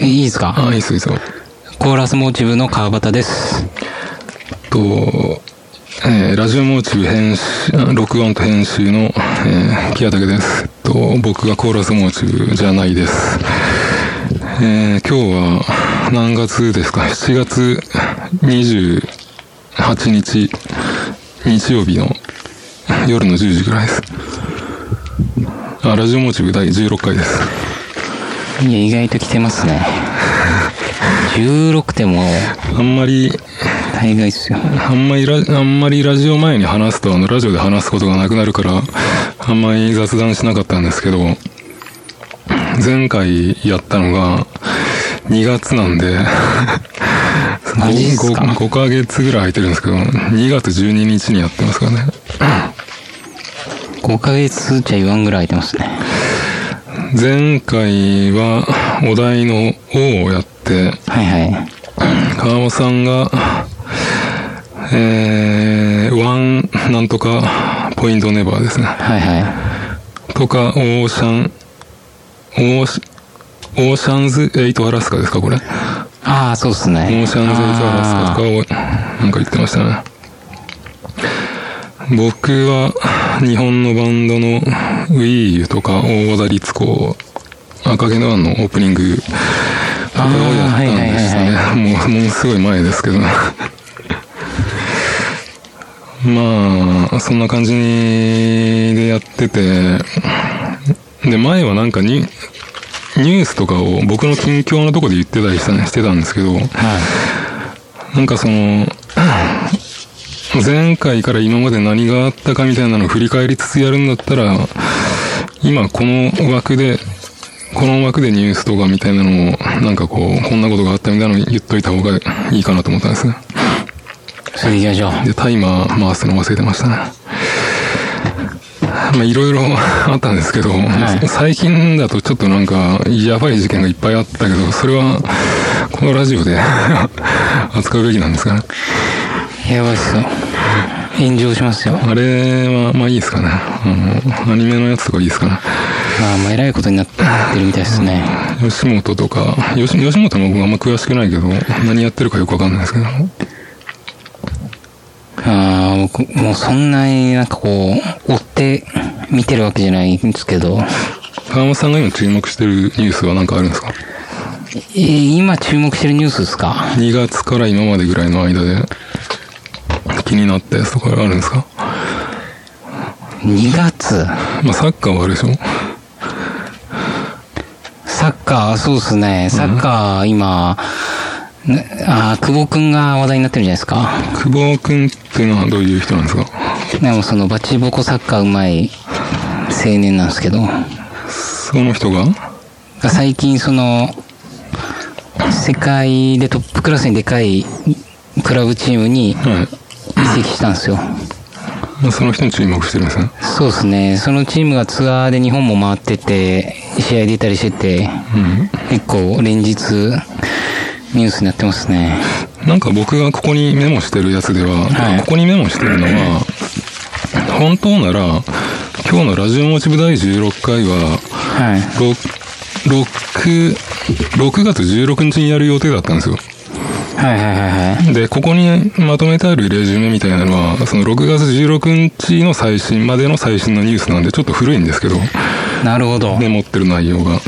いいですか？あ、いいっす、いいっすよ。コーラスモチブの川端です。と、えーラジオモーチブ編集、録音と編集の、えー、木屋武です。と、僕がコーラスモーチブじゃないです。えー今日は何月ですか ?7 月28日、日曜日の夜の10時ぐらいです。あ、ラジオモーチブ第16回です。いや、意外と来てますね。16点もあんまり、大概っすよ。あんまりラ、あんまりラジオ前に話すと、あの、ラジオで話すことがなくなるから、あんまり雑談しなかったんですけど、前回やったのが、2月なんで、マジっすか？5, 5ヶ月ぐらい空いてるんですけど、2月12日にやってますからね。5ヶ月じゃ言わんぐらい空いてますね。前回は、お題の O をやって、はいはい。川本さんが、えー、ワンなんとかポイントネバーですね。はいはい。とか、オーシャン、オーシオーシャンズエイトアラスカですか、これ。オああ、そうっすね。ーシャンズエイトアラスカとかを、なんか言ってましたね。僕は、日本のバンドの Wii とか、大和田律子、赤毛のアンのオープニングとかをやったんですね。もう、ものすごい前ですけど。まあ、そんな感じでやってて、で、前はなんかに、ニュースとかを僕の近況のとこで言ってたりしてたんですけど、はい。なんかその、前回から今まで何があったかみたいなのを振り返りつつやるんだったら、今この枠で、この枠でニュースとかみたいなのを、なんかこう、こんなことがあったみたいなのを言っといた方がいいかなと思ったんですね。それで行きましょう。で、タイマー回すの忘れてましたね。まあ、いろいろ あったんですけど、はい最近だとちょっとなんか、やばい事件がいっぱいあったけど、それは、このラジオで 扱うべきなんですかね。やばいっすよ。炎上しますよ。あれは、まあいいですかね。あの、アニメのやつとかいいですかね。まあ、もう偉いことになってるみたいですね。吉本とか、吉吉本も僕あんま詳しくないけど、何やってるかよくわかんないですけど。ああ、僕、もうそんなになんかこう、追って見てるわけじゃないんですけど、川本さんが今注目してるニュースは何かあるんですか？えー今注目してるニュースですか ?2 月から今までぐらいの間で気になったやつとかあるんですか ?2 月まあサッカーはあるでしょ？サッカー、そうですね。サッカー、今、ねあー久保くんが話題になってるじゃないですか。久保くんっていうのはどういう人なんですか？でもそのバチボコサッカーうまい青年なんですけど、その人が？が最近その、世界でトップクラスにでかいクラブチームにはい。移籍したんですよ。まあその人に注目してるんですね。そうですね。そのチームがツアーで日本も回ってて、試合出たりしてて、うん。結構連日ニュースになってますね。なんか僕がここにメモしてるやつでは、はいここにメモしてるのは、本当なら、今日のラジオモチブ第16回は、はい。6、6、6月16日にやる予定だったんですよ。はいはいはいはい。で、ここにまとめてあるレジュメみたいなのは、その6月16日の最新までの最新のニュースなんで、ちょっと古いんですけど、なるほど。メモってる内容が。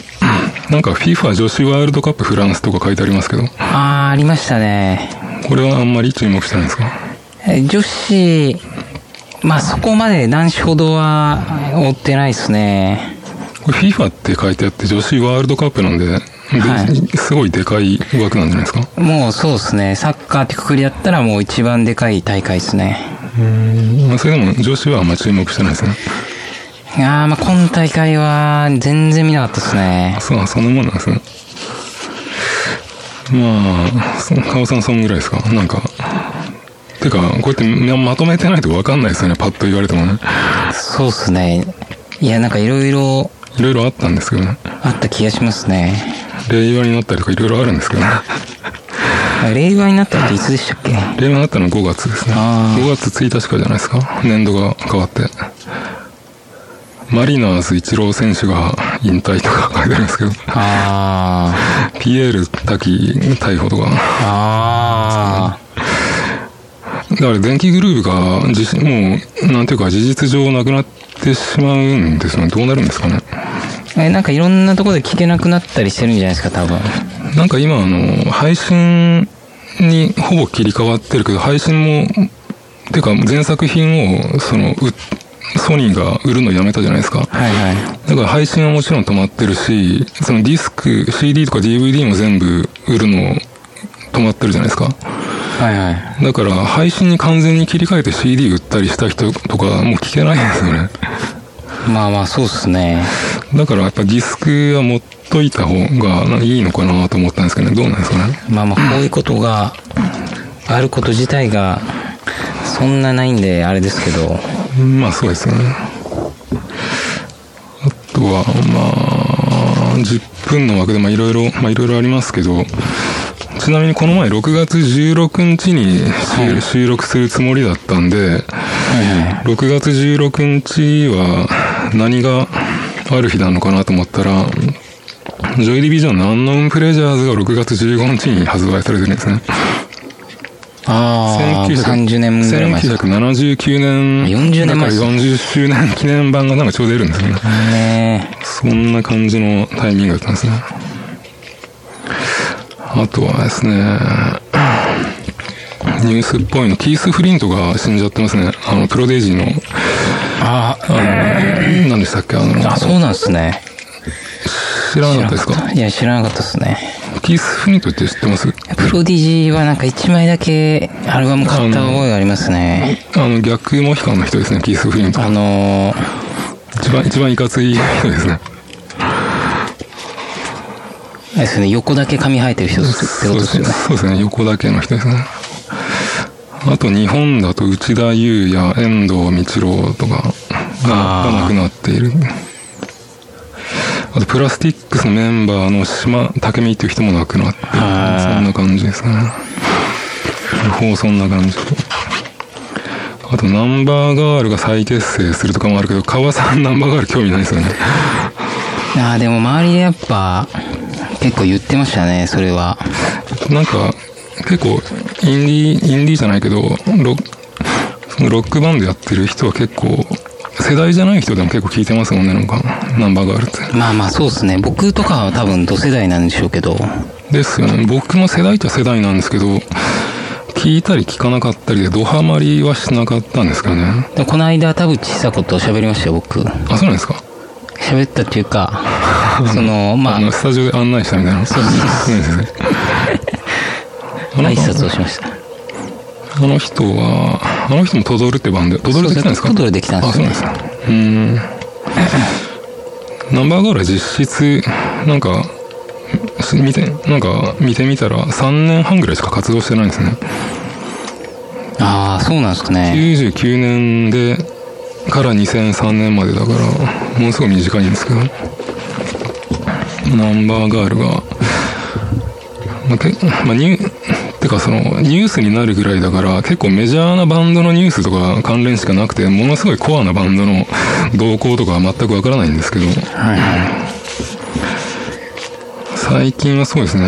なんか FIFA 女子ワールドカップフランスとか書いてありますけど、あー、ありましたね。これはあんまり注目してないんですか？え女子、まあそこまで男子ほどは追ってないですね。これ FIFA って書いてあって女子ワールドカップなんで、ではいすごいでかい枠なんじゃないですか？もうそうですね。サッカーってくくりだったらもう一番でかい大会ですね。まあそれでも女子はあんま注目してないですね。いやー、まあ今大会は全然見なかったですね。そう、そんなもんなんですね。まあ、そ川尾さんそんぐらいですか？なんか。てか、こうやってままとめてないとわかんないですよね、パッと言われてもね。そうっすね。いや、なんかいろいろいろいろあったんですけどね。あった気がしますね。令和になったりとかいろいろあるんですけどね。令和になったっていつでしたっけ？令和になったのは5月ですね。あー5月1日からじゃないですか？年度が変わって。マリナーズ一郎選手が引退とか書いてありますけど、あピエール滝逮捕とか、あ。あだから電気グルーヴがもう、なんていうか事実上なくなってしまうんですよね。どうなるんですかね。なんかいろんなところで聞けなくなったりしてるんじゃないですか、多分。なんか今、あの、配信にほぼ切り替わってるけど、配信も、ていうか全作品を、その、うソニーが売るのやめたじゃないですか。はいはい。だから配信はもちろん止まってるし、そのディスク、CD とか DVD も全部売るの止まってるじゃないですか。はいはい。だから配信に完全に切り替えて CD 売ったりした人とかもう聞けないんですよね。まあまあ、そうっすね。だからやっぱディスクは持っといた方がいいのかなと思ったんですけどね。どうなんですかね。まあまあ、こういうことがあること自体が、そんなないんで、あれですけど。まあそうですよね。あとは、まあ、10分の枠でまあいろいろ、まあいろいろありますけど、ちなみにこの前6月16日に収,、はい収録するつもりだったんで、はいはい。6月16日は何がある日なのかなと思ったら、ジョイディビジョンのアンノーンプレジャーズが6月15日に発売されてるんですね。ああ、1930年ぐらい前。1979年。40年前40周年記念版がなんかちょうど出るんですよね。ねそんな感じのタイミングだったんですね。あとはですね、ニュースっぽいの、キース・フリントが死んじゃってますね。あの、プロデイジーの、ああの、何でしたっけあの、あ、そうなんですね。知らなかったですか？いや、知らなかったですね。キース・フリントって知ってます？プロディジーはなんか1枚だけアルバム買った覚えがありますね。あの、逆モヒカンの人ですね、キース・フリント。あのー、一番、一番いかつい人ですね。あれですね、横だけ髪生えてる人って。ことですよね。そうですね。横だけの人ですね。あと日本だと内田優也、遠藤道郎とかがあーが亡くなっている。あとプラスティックスのメンバーの島武美っていう人も亡くなっている。そはいんな感じですね。両方そんな感じ。あとナンバーガールが再結成するとかもあるけど、川さんナンバーガール興味ないですよね。ああ、でも周りでやっぱ、結構言ってましたね、それは。なんか、結構、インディー、インディーじゃないけど、ロック、そのロックバンドやってる人は結構、世代じゃない人でも結構聞いてますもんね、なんか、ナンバーガールって。まあまあそうですね。僕とかは多分同世代なんでしょうけど。ですよね。僕も世代っちゃ世代なんですけど、聞いたり聞かなかったりで、ドハマりはしなかったんですかね。でこの間田淵久子と喋りましたよ、僕。あ、そうなんですか？喋ったっていうか、その、まあ、の、スタジオで案内したみたいな。そうそうそうですね。あの挨拶をしました。あの人は、あの人もトドルってバンドで、トドルできたんですか？トドルできたんですねあ、そうなんですか。うーん。ナンバーガールは実質、なんか、し見て、なんか、見てみたら3年半ぐらいしか活動してないんですね。ああ、そうなんですかね。99年で、から2003年までだから、ものすごい短いんですけど、ナンバーガールが、まあ、けまあ、ニュてかその、ニュースになるぐらいだから、結構メジャーなバンドのニュースとか関連しかなくて、ものすごいコアなバンドの動向とかは全くわからないんですけど、はいは最近はそうですね。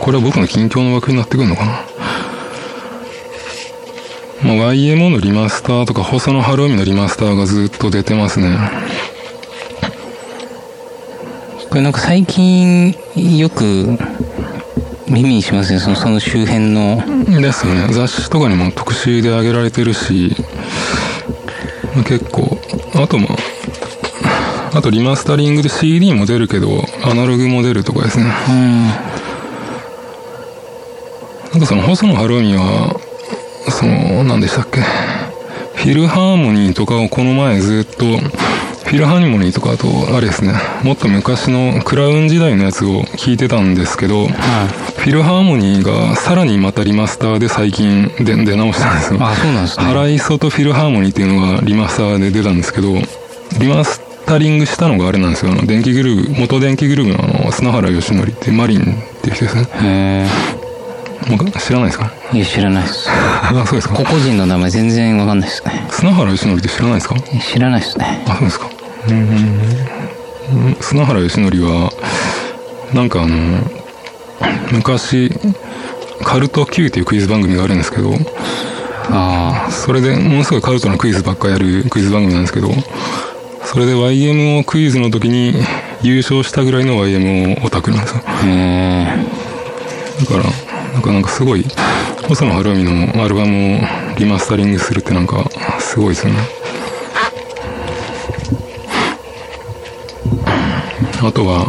これは僕の近況の枠になってくるのかな。まあ、YMO のリマスターとか、細野晴臣のリマスターがずっと出てますね。い。これなんか最近よく耳にしますね、そのその周辺の。ですよね。雑誌とかにも特集で上げられてるし、まあ結構、あとまあ、あとリマスタリングで CD も出るけど、アナログも出るとかですね。うん。なんかその細野晴臣は、その、何でしたっけ？フィルハーモニーとかをこの前ずっと、フィルハーモニーとかあと、あれですね、もっと昔のクラウン時代のやつを聞いてたんですけど、はフィルハーモニーがさらにまたリマスターで最近で出直したんですよ。あ、そうなんですね。ハイソとフィルハーモニーっていうのがリマスターで出たんですけど、リマスタリングしたのがあれなんですよ。あの、電気グルーヴ、元電気グルーヴのあの、砂原義則ってマリンっていう人ですね。へもう知らないですか？いや、知らないです。あ、そうですか個々人の名前全然わかんないですね。砂原義則って知らないですか？知らないですね。あ、そうですか。うん。砂原義則は、なん。かあの、昔、カルト Q っていうクイズ番組があるん。ですけど、ああそれでものすごいカルトのクイズばっかやるクイズ番組なん。ですけど、それで YMO クイズの時に優勝したぐらいの YMO オタクなん。ですよ。へえ。だから、なん。かなん。かすごい、細野晴臣のアルバムをリマスタリングするってなん。か、すごいですよね。あとは、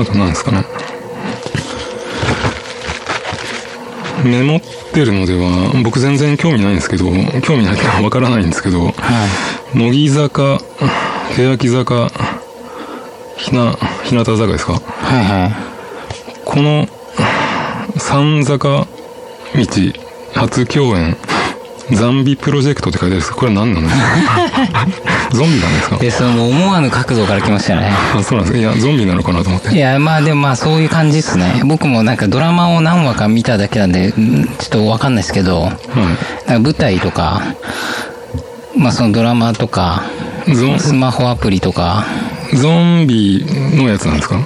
あと何ですかね。メモってるのでは、僕全然興味ないんですけど、興味ないかわからないんですけど、はい。乃木坂、欅坂、ひな、日向坂ですか？はいはい。この三坂道初共演ザンビプロジェクトって書いてあるんですかこれは何なんですか？ゾンビなんですか？で、その思わぬ角度から来ましたね。あそうなんですいやゾンビなのかなと思って。いや、まあでもまあそういう感じですね。僕もなんかドラマを何話か見ただけなんで、んちょっとわかんないですけど、はなんか舞台とか、まあそのドラマとか、スマホアプリとか、ゾンビのやつなんですか？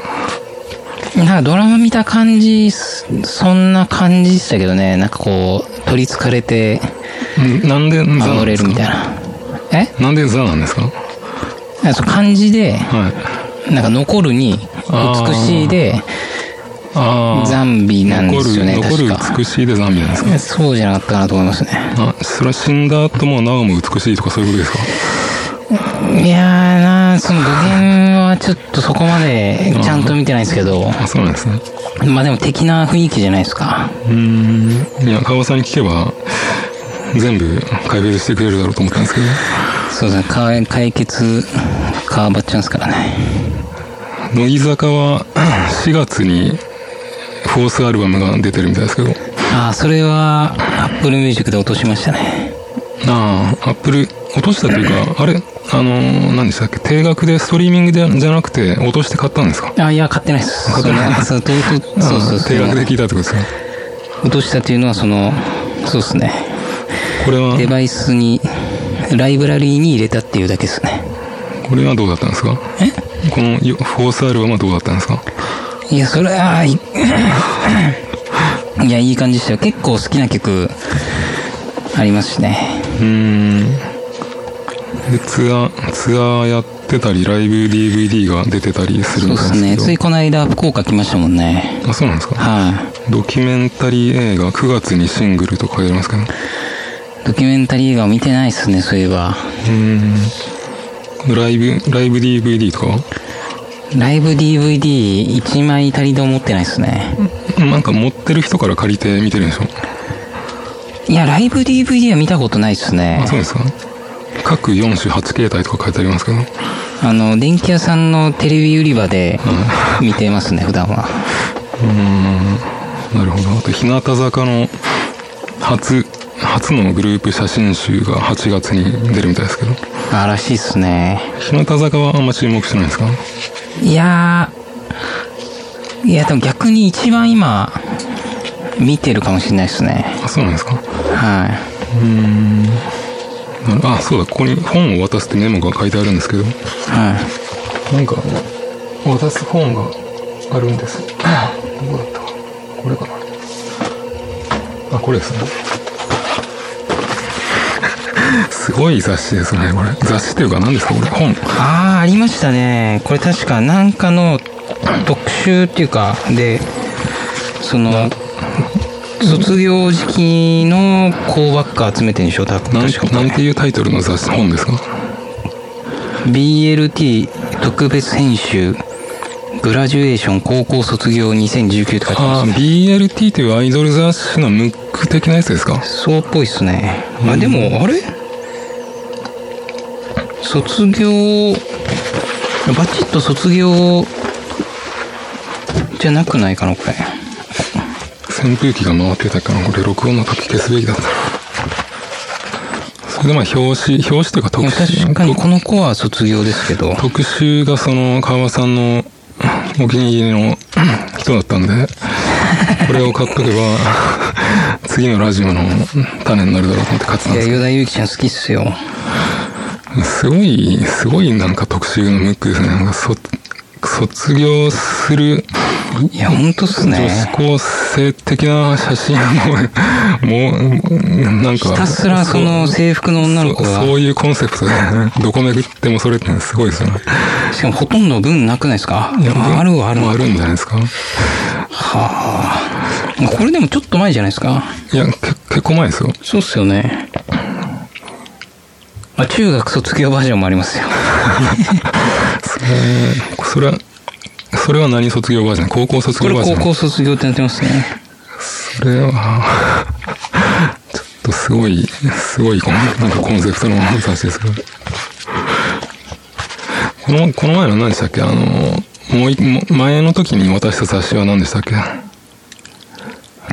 なんかドラマ見た感じ、そんな感じでしたけどね、なんかこう、取り憑かれて、んなんでザな煽んですか？れるみたいな。え？なんでザなんですか？そう漢字で、はい。なんか残るに、美しいで、ザンビなんですよね、残る残。る美しいでザンビなんですか？そうじゃなかったかなと思いますね。あそれは死んだ後もなおも美しいとかそういうことですか？いやーなその語源はちょっとそこまでちゃんと見てないですけど、あそうなんですね。まあでも敵な雰囲気じゃないですか。うーん。いや川本さんに聞けば全部解決してくれるだろうと思ったんですけどそうですね、か解決、かばっちゃうんですからね。乃木坂は4月にフォースアルバムが出てるみたいですけどああ、それは、 Apple Music で落としましたね。ああアップル落としたというかあれ？あの何でしたっけ？定額でストリーミングでじゃなくて落として買ったんですか？あいや、買ってないです。買ってないそうそうそう。定額で聞いたってことですか？落としたっていうのは、その、そうですね。これは？デバイスに、ライブラリーに入れたっていうだけですね。これはどうだったんですか？え？このフォースアルバムはどうだったんですか？いや、それは、いいや、いい感じでしたよ。結構好きな曲、ありますしね。うーんでツアーツアーやってたりライブ DVD が出てたりするそうですね。みたいですけどついこの間、福岡来ましたもんね。あそうなんですか？はい、ドキュメンタリー映画9月にシングルと書いてますけどドキュメンタリー映画を見てないですね、そういえば。うーん。ライブライブ DVD とか？はライブ DVD1 枚足りと持ってないですね。なんか持ってる人から借りて見てるんでしょいや、ライブ DVD は見たことないですね。あ。そうですか？各4種8形態とか書いてありますけど。あの、電気屋さんのテレビ売り場で見てますね、普段は。なるほど。あと日向坂の初初のグループ写真集が8月に出るみたいですけど。あ、らしいっすね。日向坂はあんま注目してないんですか？いやー、いや、でも逆に一番今、見てるかもしれないですね。あそうなんですか？はい。なるあそうだここに本を渡すってメモが書いてあるんですけど。はい。なんか渡す本があるんです。どこだった。かこれかな。あこれですねすごい雑誌ですねこれ。雑誌っていうか何ですかこれ本。あー、ありましたね。これ確かなんかの特集っていうか、で、その、卒業時期の子ばっか集めてるんでしょ多分なん確かなんていうタイトルの雑誌本ですか？BLT 特別編集グラジュエーション高校卒業2019って書いてああますね BLT というアイドル雑誌のムック的なやつですか？そうっぽいっすね。あでもあれ？卒業バチッと卒業じゃなくないかなこれ。扇風機が回ってたからこれ。録音の時消すべきだったな。それでまあ表紙表紙というか特集。確かにこの子は卒業ですけど。特集がその川場さんのお気に入りの人だったんでこれを買っとけば、次のラジオの種になるだろうと思って買ってたんいや、ですけ与田祐希ちゃん好きっすよ。ど、すごい、すごいなんか特集のムックですね。なんかそ卒業するいや、ほんとっす女子ね。高生的な写真を、もう、なんか。ひたすらその制服の女の子がそうそういうコンセプトで、どこ巡ってもそれってすごいですよね。しかもほとんど分なくないですか？いやああるはあるまああるんじゃないですか。はあ。これでもちょっと前じゃないですかいや、け結構前ですよ。そうっすよね。まあ、中学卒業バージョンもありますよ。え ーそれは、それは何卒業バージョン？高校卒これ業バージョン？高校卒業ってなってますね。それは、ちょっとすごい、すごいコン、なんかコンセプトの雑誌ですけど。この、この前の何でしたっけ？あの、もうい、も前の時に渡した雑誌は何でしたっけ？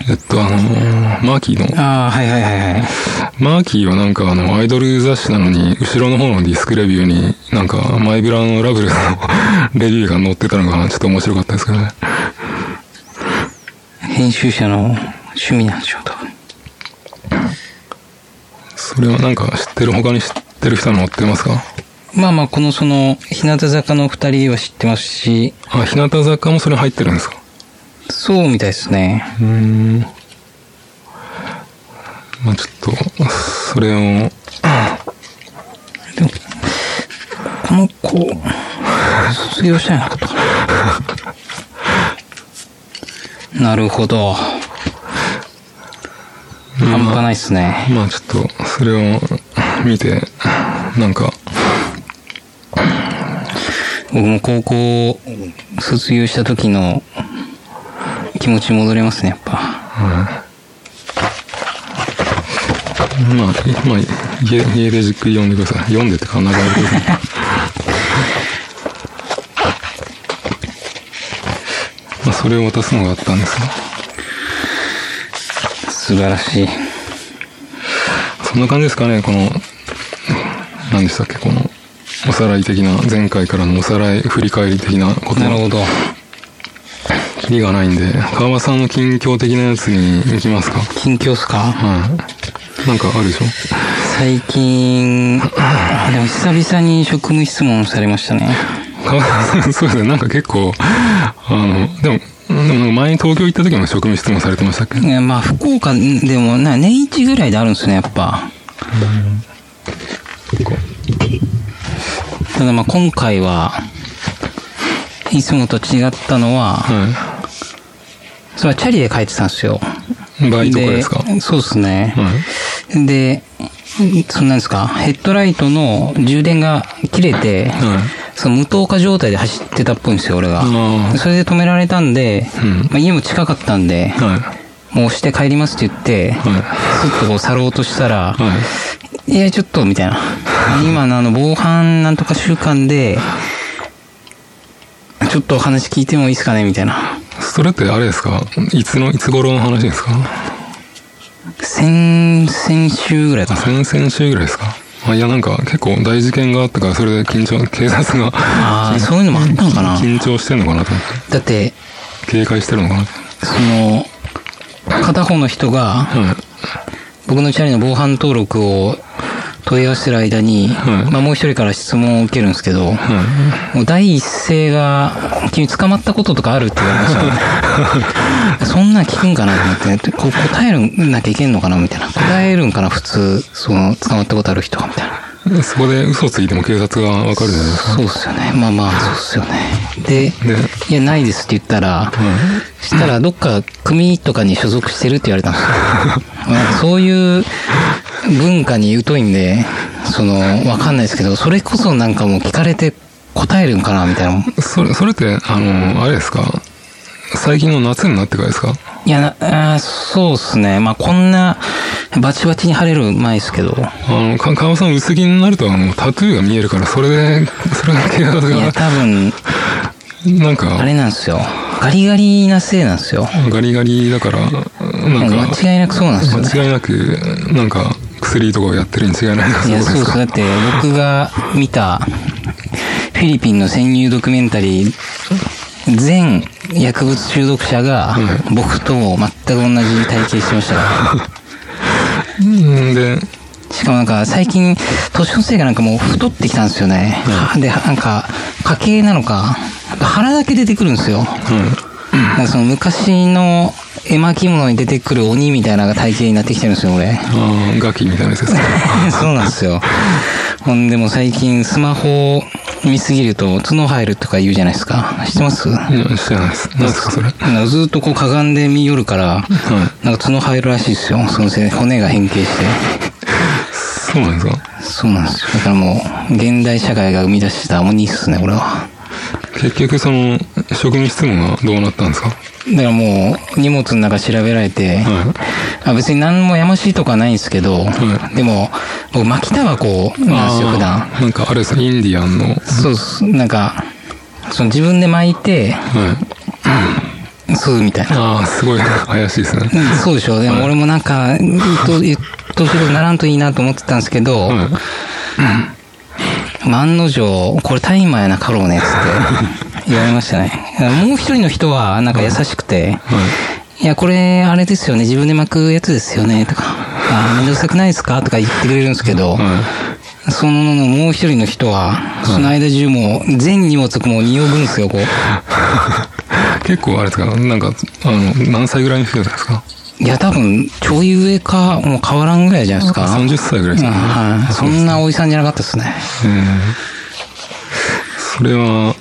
えっと、あの、マーキーの、ああ、はいはいはいはい。マーキーはなんかあの、アイドル雑誌なのに、後ろの方のディスクレビューに、なんか、マイブラのラブルの レビューが載ってたのが、ちょっと面白かったですけどね。編集者の趣味なんでしょう、多分。それはなんか知ってる、他に知ってる人は載ってますか？まあまあ、このその、日向坂の二人は知ってますし、あ、日向坂もそれ入ってるんですか？そうみたいですね。うーん。まあちょっと、それを、でも、この子、卒業したいなことかな。なるほど。半端ないっすね。まあちょっと、それを見て、なんか、僕も高校卒業した時の気持ち戻れますね、やっぱ。まあ、まあ、家、家でじっくり読んでください。読んでってか、長いください。まあ、それを渡すのがあったんですが、素晴らしい。そんな感じですかね、この、何でしたっけ、この、おさらい的な、前回からのおさらい、振り返り的なことは、なるほど。キリがないんで、川場さんの近況的なやつに行きますか。近況っすか？はい。なんかあるでしょ？最近、あでも久々に職務質問されましたね。川場さん、そうですね、なんか結構、あの、でも、でも前に東京行った時も職務質問されてましたっけ？いやまあ、福岡でもな、年一ぐらいであるんですね、やっぱ。ただまあ、今回は、いつもと違ったのは、はそれはチャリで帰ってたんですよ。い。バイトかですか？そうですね。はい。で、そんなんですか、ヘッドライトの充電が切れて、はい。その無灯火状態で走ってたっぽいんですよ、俺が。あそれで止められたんで、うんまあ、家も近かったんで。もう押して帰りますって言って、はスッとこう去ろうとしたら、い。や、ちょっと、みたいな。今のあの、防犯なんとか週間で、ちょっとお話聞いてもいいですかねみたいな。それってあれですか？いつの、いつ頃の話ですか？先、先週ぐらいかあ、な。先々週ぐらいですか？あいや、なんか結構大事件があったから、それで緊張、警察が、ああ、そういうのもあったのかな緊張してんのかなと思って。だって、警戒してるのかなその、片方の人が、はい。僕のチャリの防犯登録を問い合わせてる間に、はいまあもう一人から質問を受けるんですけど、はい。もう第一声が、君捕まったこととかある？って言われましたね。そんなん聞くんかな？と思って、こ答えるんなきゃいけんのかな？みたいな。答えるんかな？普通、その、捕まったことある人は？みたいな。そこで嘘ついても警察がわかるじゃないですか。そうっすよね。まあまあ、そうっすよね。で、で、いや、ないですって言ったら、そしたら、どっか組とかに所属してるって言われたんですよ。そういう文化に疎いんで、その、わかんないですけど、それこそなんかもう聞かれて答えるんかなみたいな。それ、それって、あの、あれですか？最近の夏になってからですか？いや、なあーそうっすね。まあ、こんな、バチバチに晴れる前ですけど。あの、か、川尾さん薄着になるともうタトゥーが見えるから、それで、それが警察いや、が、多分、なんか、あれなんですよ。ガリガリなせいなんですよ。ガリガリだから、なんか、間違いなくそうなんですよね。間違いなく、なんか、薬とかをやってるに違いないですいや、そうです。だって、僕が見た、フィリピンの潜入ドキュメンタリー全薬物中毒者が僕と全く同じ体型してましたから。うんで、しかもなんか最近、年のせいかなんかもう太ってきたんですよね。で、なんか、家系なのか、腹だけ出てくるんですよ。なんかその昔の絵巻物に出てくる鬼みたいな体型になってきてるんですよ、俺。ああ、ガキみたいなやつですか。そうなんですよ。ほんでもう最近スマホを見すぎると角生えるとか言うじゃないですか。知ってます？いや、してないです。何ですか、それ？ずっとこうかがんで見よるから、なんか角生えるらしいですよ。そのせいで骨が変形して。そうなんですか？そうなんですよ。だからもう、現代社会が生み出した鬼っすね、俺は。結局、その、職務質問がどうなったんですか？だからもう、荷物の中調べられて、はあ別に何もやましいとかはないんですけど、でも、僕巻きタバコなんですよ、普段。なんか、あれですね、インディアンの、はそうっす。なんか、その自分で巻いて、い。吸うみたいな。ああ、すごい怪しいですね。うんそうでしょ。でも俺もなんか、言うと、言っとしろならんといいなと思ってたんですけど、はい。まあ案の定、これタイマーやな、カローね、つって 言われましたね。もう一人の人は、なんか優しくて、いや、これ、あれですよね、自分で巻くやつですよね、とか、あ、めんどくさくないですかとか言ってくれるんですけど、はそのもう一人の人は、その間中もう、全荷物もう匂ぐんですよ、こう。い。結構、あれですか、なんか、あの、何歳ぐらいの人ですか？いや、多分、ちょい上か、もう変わらんぐらいじゃないですか。?30 歳ぐらいですうんか、はい。そんなおじさんじゃなかったですね。えーそれは、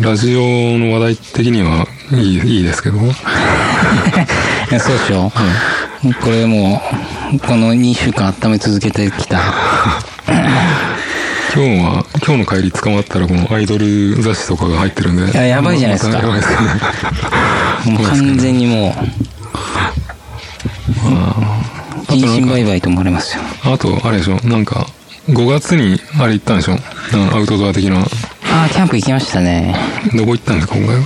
ラジオの話題的にはいい、いいですけど。い やそうでしょ。これもう、この2週間温め続けてきた。今日は、今日の帰り捕まったら、このアイドル雑誌とかが入ってるんで。いややばいじゃないですかやばいですかね。もう完全にもう、人身売買と思われますよ。あと、あれでしょ、なんか、5月に、あれ行ったんでしょ？アウトドア的な。ああ、キャンプ行きましたね。どこ行ったんですか、今回は？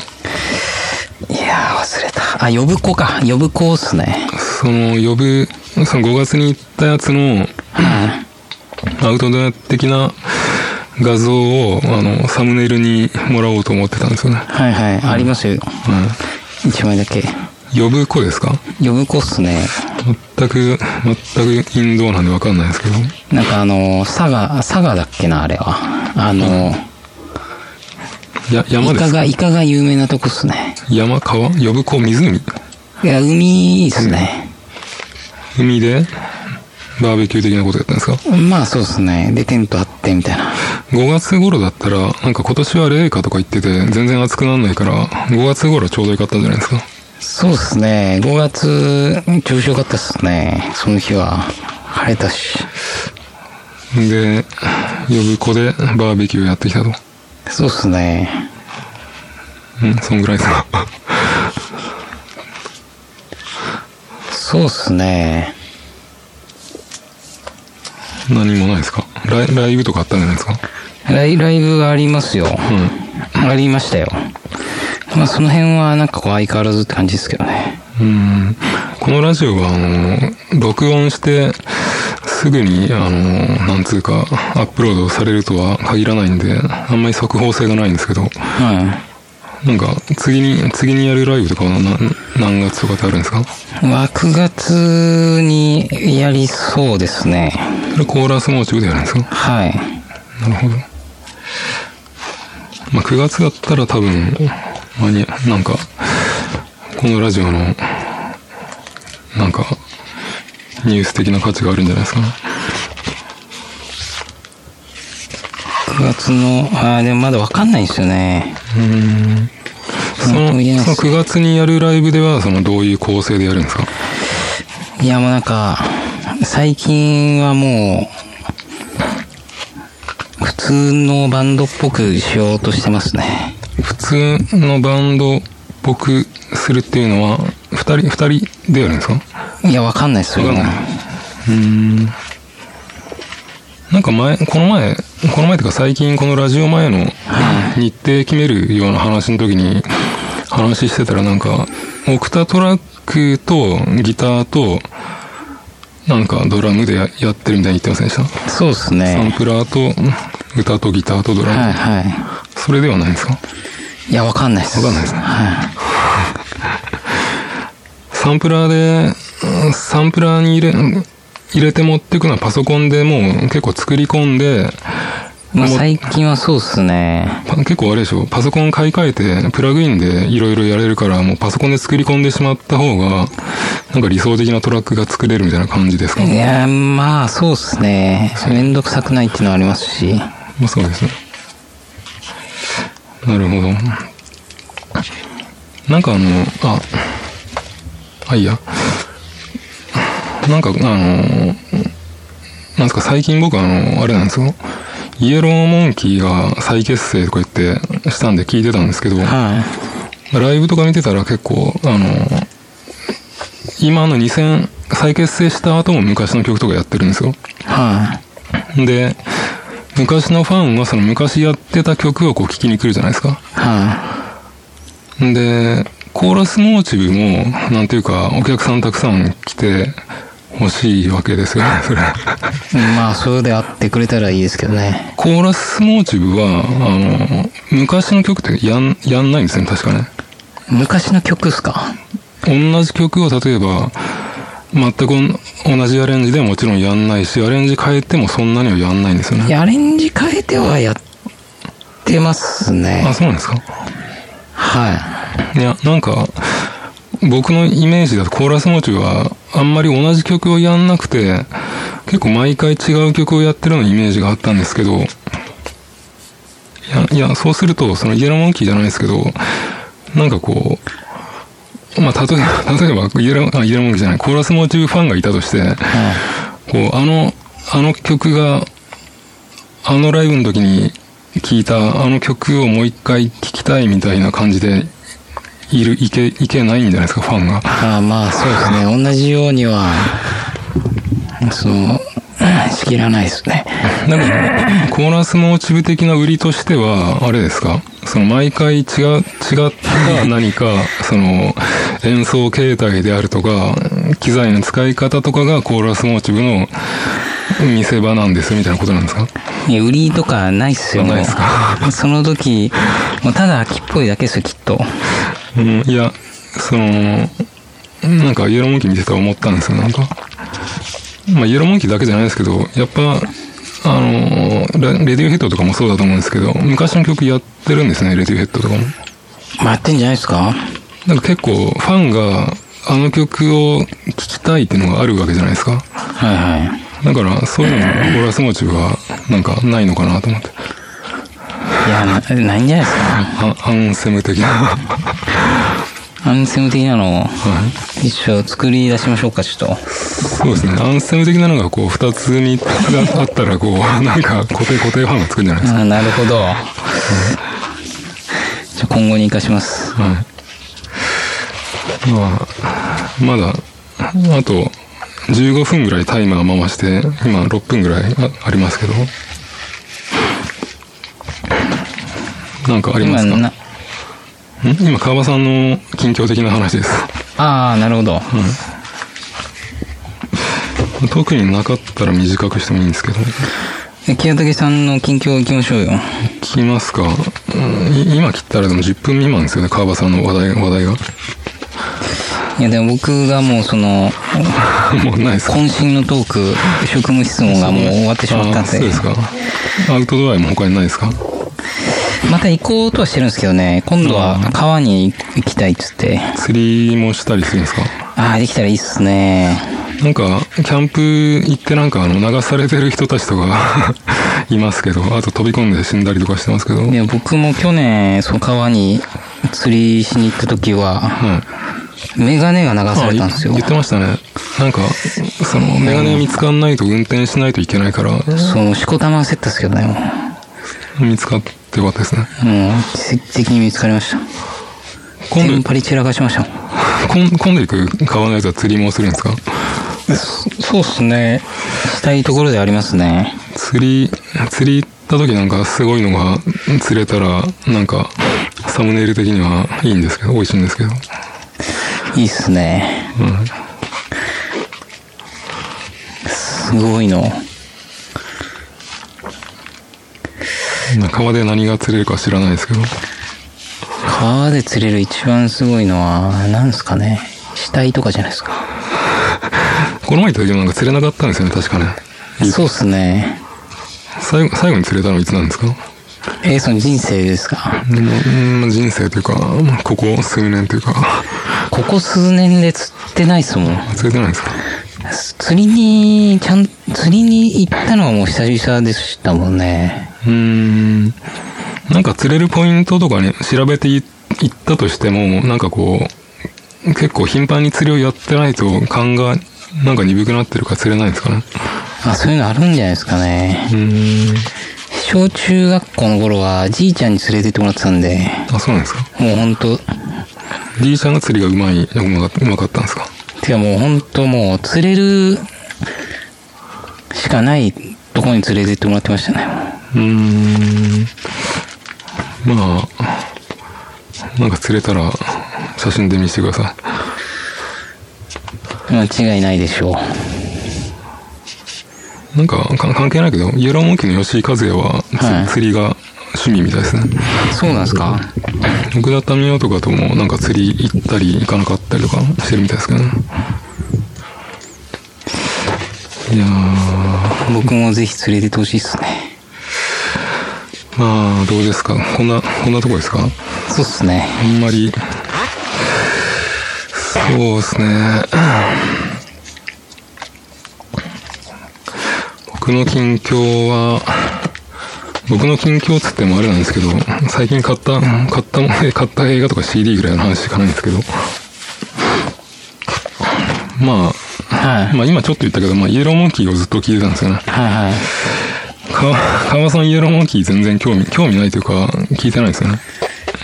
いやー、忘れた。あ、呼ぶ子か。呼ぶ子っすね。その、呼ぶ、その5月に行ったやつの、はアウトドア的な画像を、あの、サムネイルにもらおうと思ってたんですよね。い。はいはい。ありますよ。一枚だけ。呼ぶ子ですか？呼ぶ子っすね。全く、全くインドアなんでわかんないですけど。なんかあの、佐賀、佐賀だっけな、あれは。あの、や、山イカが、ですか？イカが有名なとこっすね。山、川？呼ぶ子、湖？いや、海いいっすね。海で、バーベキュー的なことやったんですか？まあそうっすね。で、テントあってみたいな。5月頃だったら、なんか今年は冷夏とか言ってて、全然暑くならないから、5月頃ちょうどよかったんじゃないですか？そうっすね。5月、調子良かったっすね。その日は。晴れたし。で、呼ぶ子でバーベキューやってきたと。そうっすね。うん、そんぐらいか。そうっすね。何もないですか？ライライブとかあったんじゃないですか？ライライブがありますよ。ありましたよ。まあその辺はなんかこう相変わらずって感じですけどね。うん。このラジオは、あの、録音して、すぐに、あの、なんつうか、アップロードされるとは限らないんで、あんまり速報性がないんですけど、はなんか、次に、次にやるライブとかはな何月とかってあるんですか？い。6月にやりそうですね。それコーラスモーチブでやるんですか？はい。なるほど。まあ、9月だったら多分、間に、なんか、このラジオの、なんか、ニュース的な価値があるんじゃないですかね。9月の、ああ、でもまだわかんないんですよね。その、なんとも言えないですその9月にやるライブでは、その、どういう構成でやるんですか？いやもうなんか、最近はもう、普通のバンドっぽくしようとしてますね。普通のバンドっぽくするっていうのは、二人、二人でやるんですか？いや、わかんないですよ。わかんないうーん。なんか前、この前、この前というか最近このラジオ前の日程決めるような話の時に話してたらなんか、オクタトラックとギターと、なんかドラムでややってるみたいに言ってませんでした？そうですサンね。プラーと歌とギターとドラム。はいはい。それではないんですか？いや、わかんないです。わかんないですねはサンプラーで、うんサンプラーに入れ、入れて持っていくのはパソコンでもう結構作り込んで、い。まあ、最近はそうっすね。パ結構あれでしょ、パソコン買い替えて、プラグインでいろいろやれるから、もうパソコンで作り込んでしまった方が、なんか理想的なトラックが作れるみたいな感じですか？ね。いや、まあ、そうっすね。めんどくさくないっていうのはありますし。まあそうですね。なるほど。なんかあの、あ、あ、いいや。なんかあの、なんですか最近僕あの、あれなんですよ。イエローモンキーが再結成とか言ってしたんで聞いてたんですけど、はライブとか見てたら結構、あの、今の2000、再結成した後も昔の曲とかやってるんですよ。い。はで、昔のファンはその昔やってた曲をこう聴きに来るじゃないですか。い。はで、コーラスモーチブも、なんていうか、お客さんたくさん来て欲しいわけですよね、それ。い。まあ、そうであってくれたらいいですけどね。コーラスモーチブは、あの、昔の曲ってやん、やんないんですね、確かね。昔の曲っすか？同じ曲を例えば、全く同じアレンジでもちろんやんないし、アレンジ変えてもそんなにはやんないんですよね。アレンジ変えてはやってますねあ、。そうなんですか？はいや、なんか、僕のイメージだとコーラスモチはあんまり同じ曲をやんなくて、結構毎回違う曲をやってるようなイメージがあったんですけど、いや、いや、そうすると、そのイエローモンキーじゃないですけど、なんかこう、まあ、例えば、例えば、イエロー、あ、イエローモンキーじゃない、コーラスモチブファンがいたとして、こう、あの、あの曲が、あのライブの時に聴いたあの曲をもう一回聴きたいみたいな感じで、いる、いけ、いけないんじゃないですか、ファンが。ああまあ、そうですね。同じようには、その、仕切らないですね。なんか、コーラスモチブ的な売りとしては、あれですか？その毎回違う、違った何か、その、演奏形態であるとか、機材の使い方とかがコーラスモチブの見せ場なんですみたいなことなんですか？いや、売りとかないっすよ、ないっすか？その時、もうただ秋っぽいだけですよ、きっと。うん、いや、その、なんかイエローモンキー見てたら思ったんですよ、なんか。まあ、イエローモンキーだけじゃないですけど、やっぱ、あの、レレディオヘッドとかもそうだと思うんですけど、昔の曲やってるんですね、レディオヘッドとかも。まあ、やってんじゃないですか？なんか結構、ファンが、あの曲を聴きたいっていうのがあるわけじゃないですか。はいはい。だから、そういうのも、コーラスモーチブは、なんか、ないのかなと思って。いや、なないんじゃないですかあアンセム的な。は アンセム的なのを、い。一応作り出しましょうか、ちょっと。そうですね。アンセム的なのが、こう、二つ、三つあったら、こう、なんか、固定、固定ファンがつくんじゃないですか。あなるほど。じゃあ今後に活かします。はい。まあ、まだ、あと、15分ぐらいタイマー回して、今6分ぐらいあありますけど。なんかありま今すか？んな、今、川場さんの近況的な話です。ああ、なるほど。特になかったら短くしてもいいんですけど。清武さんの近況行きましょうよ。聞きますか、今切ったらでも10分未満ですよね、川場さんの話題話題が。いや、でも僕がもうその、もうないですか？渾身のトーク、職務質問がもう終わってしまったんであそうで、すか。アウトドアも他にないですか？また行こうとはしてるんですけどね、今度は川に行きたいっつって、釣りもしたりするんですか？ああ、できたらいいっすね。なんか、キャンプ行ってなんかあの流されてる人たちとか いますけど、あと飛び込んで死んだりとかしてますけど。いや、僕も去年、その川に釣りしに行った時は、はい。メガネが流さあれたんですよ言。ってましたね。なんか、その、メガネが見つかんないと運転しないといけないから、その、しこたま焦ったっすけどね、も見つかってよかったですね。う。もう、奇跡的に見つかりました。今度パリ散らかしました。今今度行く川のやつは釣りもするんですか？そうっすね。したいところでありますね。釣り、釣り行った時なんかすごいのが釣れたら、なんか、サムネイル的にはいいんですけど、美味しいんですけど。いいっすね。うんすごいの。まあ川で何が釣れるか知らないですけど。川で釣れる一番すごいのは、何ですかね。死体とかじゃないですか。この前行った時もなんか釣れなかったんですよね、確かね。そうっすね。最後、最後に釣れたのはいつなんですか？えーその人生ですか？うん人生というか、まあここ数年というか、ここ数年で釣ってないっすもん。釣れてないんですか？釣りに、ちゃん、釣りに行ったのはもう久々でしたもんね。うーん。なんか釣れるポイントとかね、調べていいったとしても、なんかこう、結構頻繁に釣りをやってないと勘がなんか鈍くなってるから釣れないんですかね。あ、そういうのあるんじゃないですかね。うーん。小中学校の頃は、じいちゃんに連れてってもらってたんで、あ、そうなんですか？もうほんと、じいちゃんが釣りがうまい、うまかったうまかったんですか？てかもうほんともう、釣れるしかないとこに連れてってもらってましたね。うーん。まあ、なんか釣れたら写真で見せてください。間違いないでしょう。なんかか関係ないけど、イエローモンキーの吉井和也は、つはい釣りが趣味みたいですね。そうなんですか？奥田民生とかともなんか釣り行ったり行かなかったりとかしてるみたいですけどね。いやー、僕もぜひ連れてってほしいっすね。まあ、どうですか？こんな、こんなとこですか？そうっすね。あんまり、そうですね。僕の近況は、僕の近況っつってもあれなんですけど、最近買った、買ったもの、買った映画とか CD ぐらいの話しかないんですけど、まあ、はい。まあ今ちょっと言ったけど、まあイエローモンキーをずっと聞いてたんですよね。はいはい。か川さんイエローモンキー全然興味、興味ないというか、聞いてないんですよね。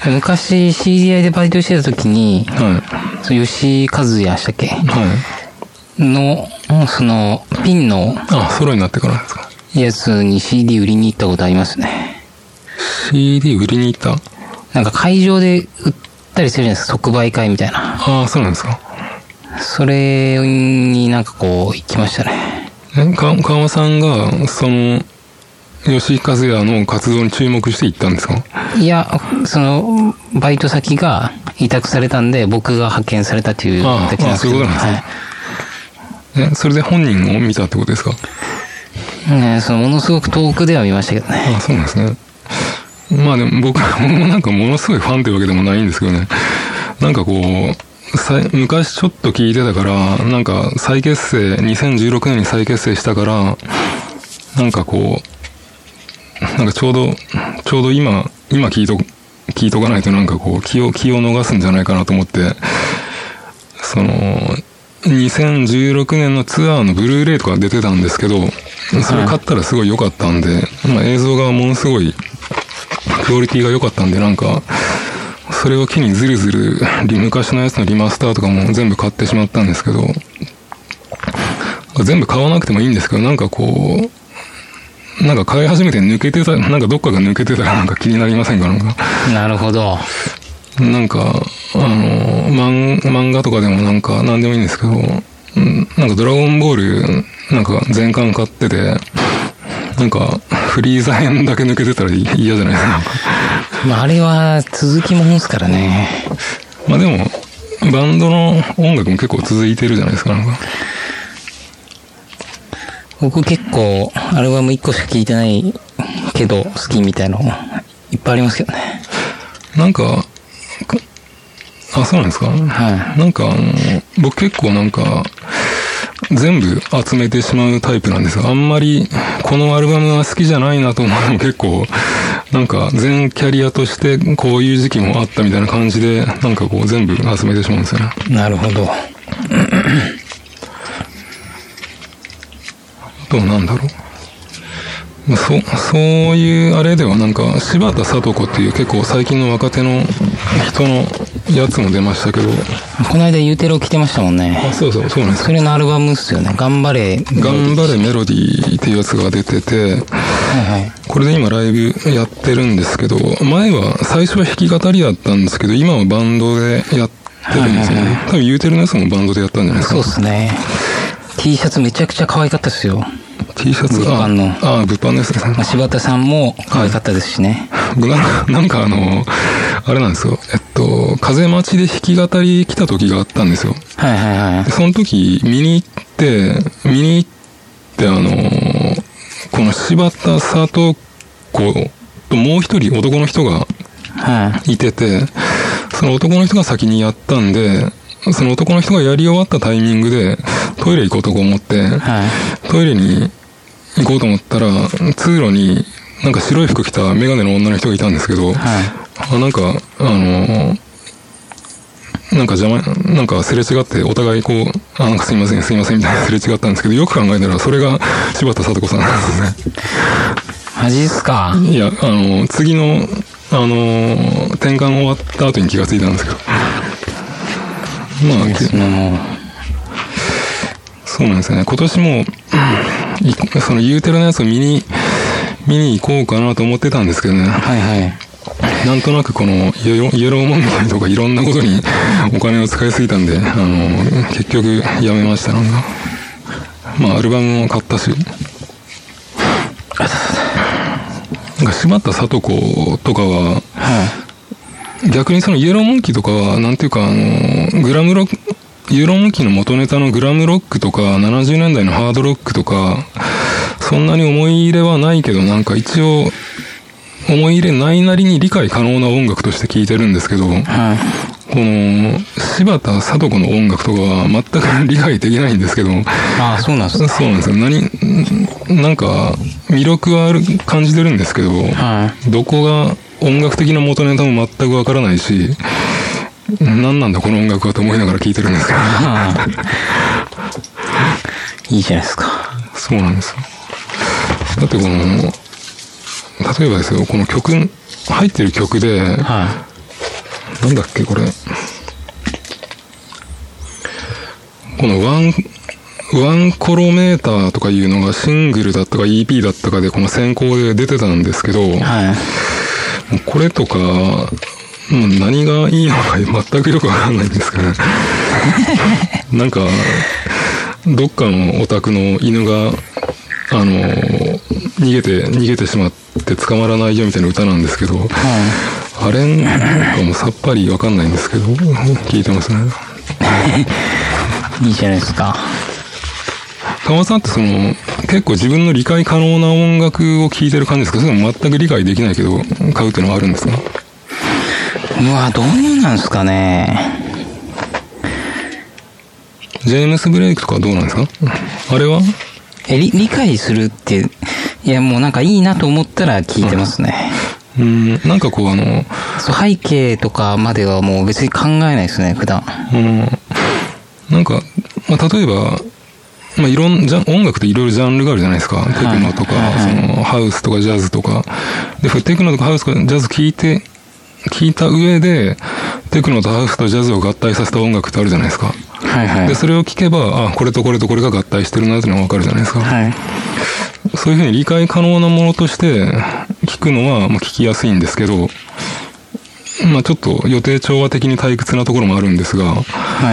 昔 CDI でバイトしてた時に、はい。吉井和也したっけ？はい。の、その、ピンのあ、ソロになってからですか？やつに CD 売りに行ったことありますね。CD 売りに行った？なんか会場で売ったりするじゃないですか、即売会みたいな。ああ、そうなんですか。それになんかこう、行きましたね。え、か、川さんが、その、吉井和也の活動に注目して行ったんですか？いや、その、バイト先が委託されたんで、僕が派遣されたっていうだけなんですけど、ああそういうことなんですねはい。え、それで本人を見たってことですか？ね、そのものすごく遠くでは見ましたけどね。あそうなんですね。まあでも僕僕もなんかものすごいファンというわけでもないんですけどね。なんかこう、昔ちょっと聞いてたから、なんか再結成、2016年に再結成したから、なんかこう、なんかちょうど、ちょうど今、今聞いと、聞いとかないとなんかこう、気を、気を逃すんじゃないかなと思って、その、2016年のツアーのブルーレイとか出てたんですけど、それ買ったらすごい良かったんで、まあ映像がものすごいクオリティが良かったんで、なんか、それを機にずるずる、リ昔のやつのリマスターとかも全部買ってしまったんですけど、全部買わなくてもいいんですけど、なんかこう、なんか買い始めて抜けてた、なんかどっかが抜けてたらなんか気になりませんか？なんか。なるほど。なんか、あの、漫漫画とかでもなんか何でもいいんですけど、うんなんかドラゴンボール、なんか全巻買ってて、なんかフリーザ編だけ抜けてたら嫌じゃないですか。まあ、あれは続きもんですからね。まあでも、バンドの音楽も結構続いてるじゃないですか、なんか。僕結構、アルバム1個しか聴いてないけど、好きみたいのいっぱいありますけどね。なんか、かあ、そうなんですか？はなんかあの、僕結構なんか、全部集めてしまうタイプなんですが、あんまりこのアルバムが好きじゃないなと思うのも 結構、なんか全キャリアとしてこういう時期もあったみたいな感じで、なんかこう全部集めてしまうんですよね。い。なるほど。あとはなんだろう？まあそ、そういうあれではなんか、柴田聡子っていう結構最近の若手の人のやつも出ましたけど、この間ユーテロ来てましたもんあ、ね。そうそう、そうなんですそれのアルバムっすよね。頑張れ。頑張れメロディーっていうやつが出てて、はいはい。これで今ライブやってるんですけど、前は、最初は弾き語りだったんですけど、今はバンドでやってるんですよはいはいね。多分言うてるのやつもバンドでやったんじゃないですかそうっ。すね。T シャツめちゃくちゃ可愛かったっすよ。T シャツ物販のああ、物販ですね。まあ、柴田さんも可愛かったですしね。僕なんか、なんかあの、あれなんですよ。えっと、風待ちで弾き語り来た時があったんですよ。はいはいはいで。その時、見に行って、見に行って、あの、この柴田聡子ともう一人男の人がはい。いてて、その男の人が先にやったんで、その男の人がやり終わったタイミングで、トイレ行こうと思って、はい。トイレに行こうと思ったら、通路になんか白い服着たメガネの女の人がいたんですけど、はい。あなんか、あのなんか邪魔、なんかすれ違って、お互いこう、あ、なんかすいません、すいませんみたいなすれ違ったんですけど、よく考えたら、それが柴田聡子さんなんですね。マジっすか？いや、あの、次の、あの、転換終わった後に気がついたんですけど。まあ、そう、なんですよね。今年も、い そのユーテルのやつを見に、見に行こうかなと思ってたんですけどね。はいはい。なんとなくこのイエローイエローモンキーとかいろんなことにお金を使いすぎたんで、あの、結局やめました。なんか。まあ、アルバムも買ったし。なんか柴田聡子とかは、は逆にそのイエローモンキーとかは、なんていうか、あの、グラムロック、イエローモンキーの元ネタのグラムロックとか、70年代のハードロックとか、そんなに思い入れはないけど、なんか一応、思い入れないなりに理解可能な音楽として聴いてるんですけど、い。はい。この、柴田聡子の音楽とかは全く理解できないんですけど、ああ、そうなんですか。そうなんですよ。何、なんか、魅力はある、感じてるんですけど、はどこが音楽的な元ネタも全くわからないし、何なんだこの音楽はと思いながら聴いてるんですけど、い。いいじゃないですか。そうなんですよ。だってこの、例えばですよ、この曲、入ってる曲で、はなんだっけこれ。このワン、ワンコロメーターとかいうのがシングルだったか EP だったかでこの先行で出てたんですけど、い。はい。これとか、うん何がいいのか全くよくわかんないんですけどね。なんか、どっかのお宅の犬が、あの、逃げて、逃げてしまって捕まらないよみたいな歌なんですけど、はあれなんかもうさっぱりわかんないんですけど、聞いてますね。い。いいじゃないですか。川さんってその、結構自分の理解可能な音楽を聴いてる感じですか？それとも全く理解できないけど、買うっていうのはあるんですか？うわ、どうなんですかね。ジェームス・ブレイクとかはどうなんですか？あれは？え、理理解するって、いや、もうなんかいいなと思ったら聞いてますね。うん、なんかこうあの、背景とかまではもう別に考えないですね、普段。うん、なんか、まあ、例えば、まあ、いろんじゃ音楽っていろいろジャンルがあるじゃないですか。テクノとか、はいはいはいその、ハウスとかジャズとか。で、テクノとかハウスとかジャズ聞いて、聞いた上で、テクノとハウスとジャズを合体させた音楽ってあるじゃないですか。はいはいで、。それを聞けば、あ、これとこれとこれが合体してるなっていうのがわかるじゃないですか。はい。そういうふうに理解可能なものとして聞くのは、まあ、聞きやすいんですけど、まあちょっと予定調和的に退屈なところもあるんですが、は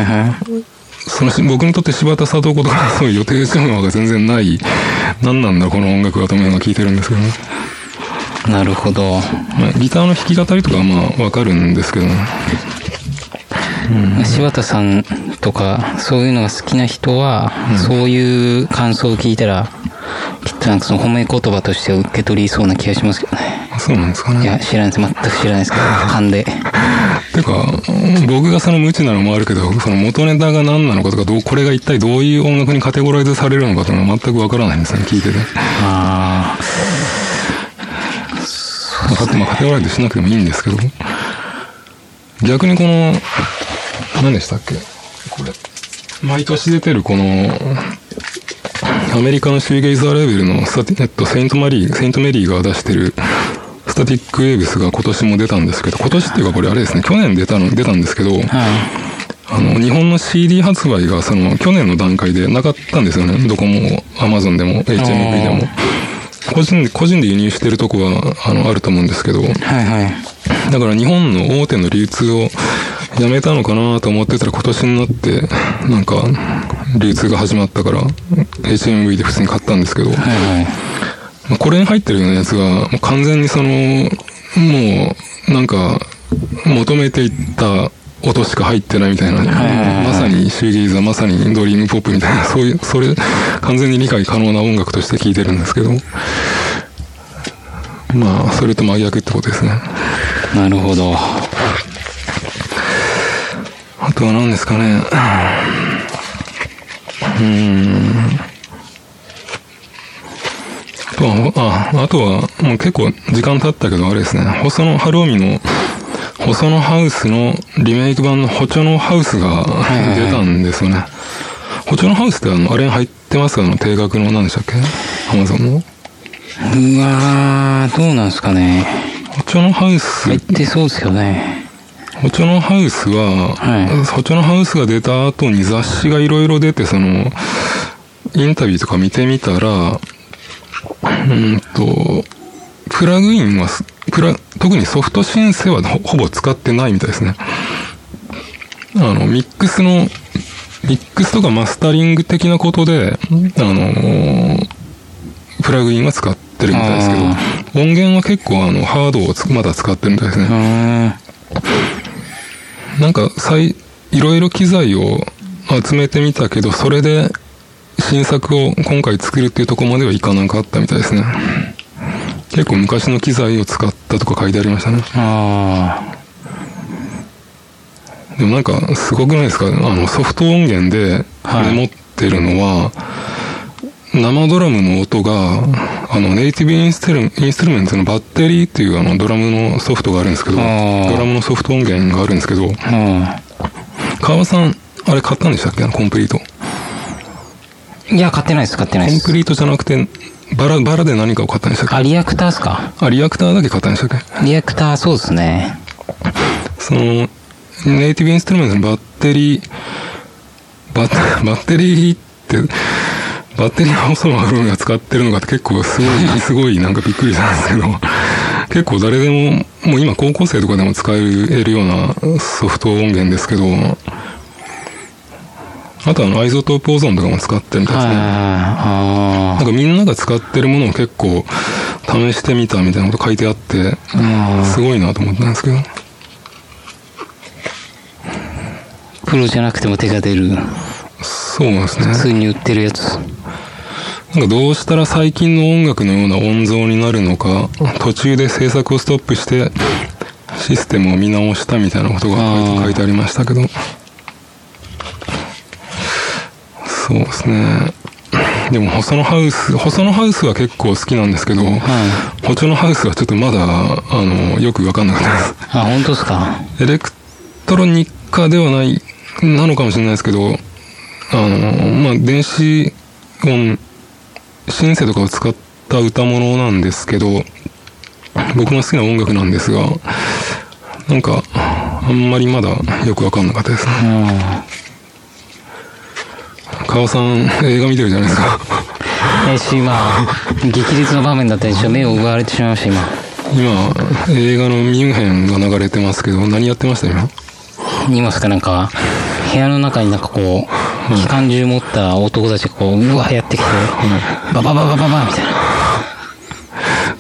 いはい。そのし僕にとって柴田聡子とかそういう予定調和が全然ない、何なんだこの音楽はと思いながら聞いてるんですけどね。なるほど。まあ、ギターの弾き語りとかはまあわかるんですけどね。柴田さんとか、そういうのが好きな人は、そういう感想を聞いたら、きっとなんかその褒め言葉として受け取りそうな気がしますけどね。あそうなんですかね。いや、知らないです。全く知らないですけど、勘で。てか、僕がその無知なのもあるけど、その元ネタが何なのかとか、どう、これが一体どういう音楽にカテゴライズされるのかというのは全くわからないんですよね、聞いてて。あまあ、まあカテゴライズしなくてもいいんですけど。逆にこの、何でしたっけ？これ。毎年出てるこの、アメリカのシューゲイザーレベルのスタティ、えっと、セイントマリー、セイントメリーが出してる、スタティックウェーブスが今年も出たんですけど、今年っていうかこれあれですね、去年出たの、出たんですけど、あ。はい。あの、日本の CD 発売がその、去年の段階でなかったんですよね。どこも、アマゾンでも、HMV でも。個人で、個人で輸入してるとこは、あの、あると思うんですけど、はいはい。だから日本の大手の流通をやめたのかなと思ってたら今年になって、なんか、流通が始まったから、HMV で普通に買ったんですけど、はいはい。まあこれに入ってるようなやつが、もう完全にその、もう、なんか、求めていった音しか入ってないみたいな、はいはいまさにシューゲイザー、まさにドリームポップみたいな、そういう、それ、完全に理解可能な音楽として聴いてるんですけど、まあ、それと真逆ってことですね。なるほど。あとは何ですかね。うーん。ああ、あとは、もう結構時間経ったけど、あれですね。細野晴臣の、細野ハウスのリメイク版のホチョノハウスが出たんですよね。ホチョノハウスってあの、あれに入ってますかあの、定額の何でしたっけ？アマゾンの？うわー、どうなんすかね。ホチョノハウス入ってそうですよね。ホチョノハウスは、はいホチョノハウスが出た後に雑誌がいろいろ出て、その、インタビューとか見てみたら、うんと、プラグインはす、プラ、特にソフトシンセはほほぼ使ってないみたいですね。あの、ミックスの、ミックスとかマスタリング的なことで、あの、プラグインは使ってるみたいですけどあ、音源は結構あの、ハードをつまだ使ってるみたいですね。なんか、最、いろいろ機材を集めてみたけど、それで新作を今回作るっていうところまではいかなかったみたいですね。結構昔の機材を使ったとか書いてありましたね。あでもなんか、すごくないですか？あの、ソフト音源ではいメモってるのは、生ドラムの音が、あの、ネイティブインストゥルインストゥルメントのバッテリーっていうあの、ドラムのソフトがあるんですけど、ドラムのソフト音源があるんですけど、あ。川さん、あれ買ったんでしたっけ？あの、コンプリート。うん。いや、買ってないです、買ってないです。コンプリートじゃなくて、バラ、バラで何かを買ったんでしたっけ？あ、リアクターっすか？あ、リアクターだけ買ったんでしたっけ？リアクター、そうですね。その、ネイティブインストゥルメントのバッテリー、バッ、バッテリーって、バッテリーを細野晴臣が使ってるのが結構すごい、すごいなんかびっくりしたんですけど、結構誰でも、もう今高校生とかでも使えるようなソフト音源ですけど、あとあの iZotope Ozone とかも使ってるみたですね。はなんかみんなが使ってるものを結構試してみたみたいなこと書いてあって。すごいなと思ったんですけど。プロじゃなくても手が出る。そうなんですね。普通に売ってるやつ。なんかどうしたら最近の音楽のような音像になるのか、途中で制作をストップして、システムを見直したみたいなことが書いてありましたけど。そうですね。でも、細野ハウス、細野ハウスは結構好きなんですけど、はホチョノハウスはちょっとまだ、あの、よくわかんなかったです。あ、本当ですか？エレクトロニカではない、なのかもしれないですけど、あの、まあ、電子音、シンセとかを使った歌物なんですけど、僕の好きな音楽なんですが、なんか、あんまりまだよくわかんなかったですね。うん。川さん、映画見てるじゃないですか。えし、今、激烈な場面だったでしょ。目を奪われてしまいました、今。今、映画のミュンヘンが流れてますけど、何やってました今？言いますか、なんか、部屋の中になんかこう、機関銃持った男たちがこう、うわ、やってきて、ババババババみたいな。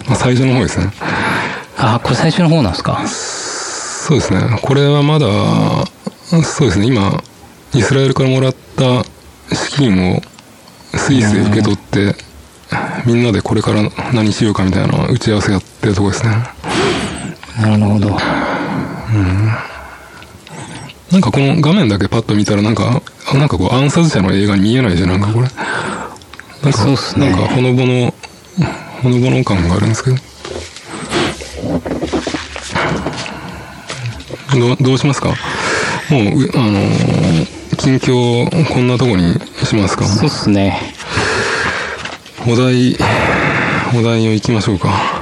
まあ、最初の方ですね。あ、これ最初の方なんですか？そうですね。これはまだ、そうですね。今、イスラエルからもらった資金をスイスで受け取って、みんなでこれから何しようかみたいな打ち合わせやってるとこですね。なるほど。なんかこの画面だけパッと見たらなんか、あなんかこう暗殺者の映画に見えないじゃん、なんかこれ。なんか、そうっすねなんかほのぼの、ほのぼの感があるんですけど。どうどうしますか？もう、うあのー近況、こんなとこにしますか？そうっすね。お題、お題を行きましょうか。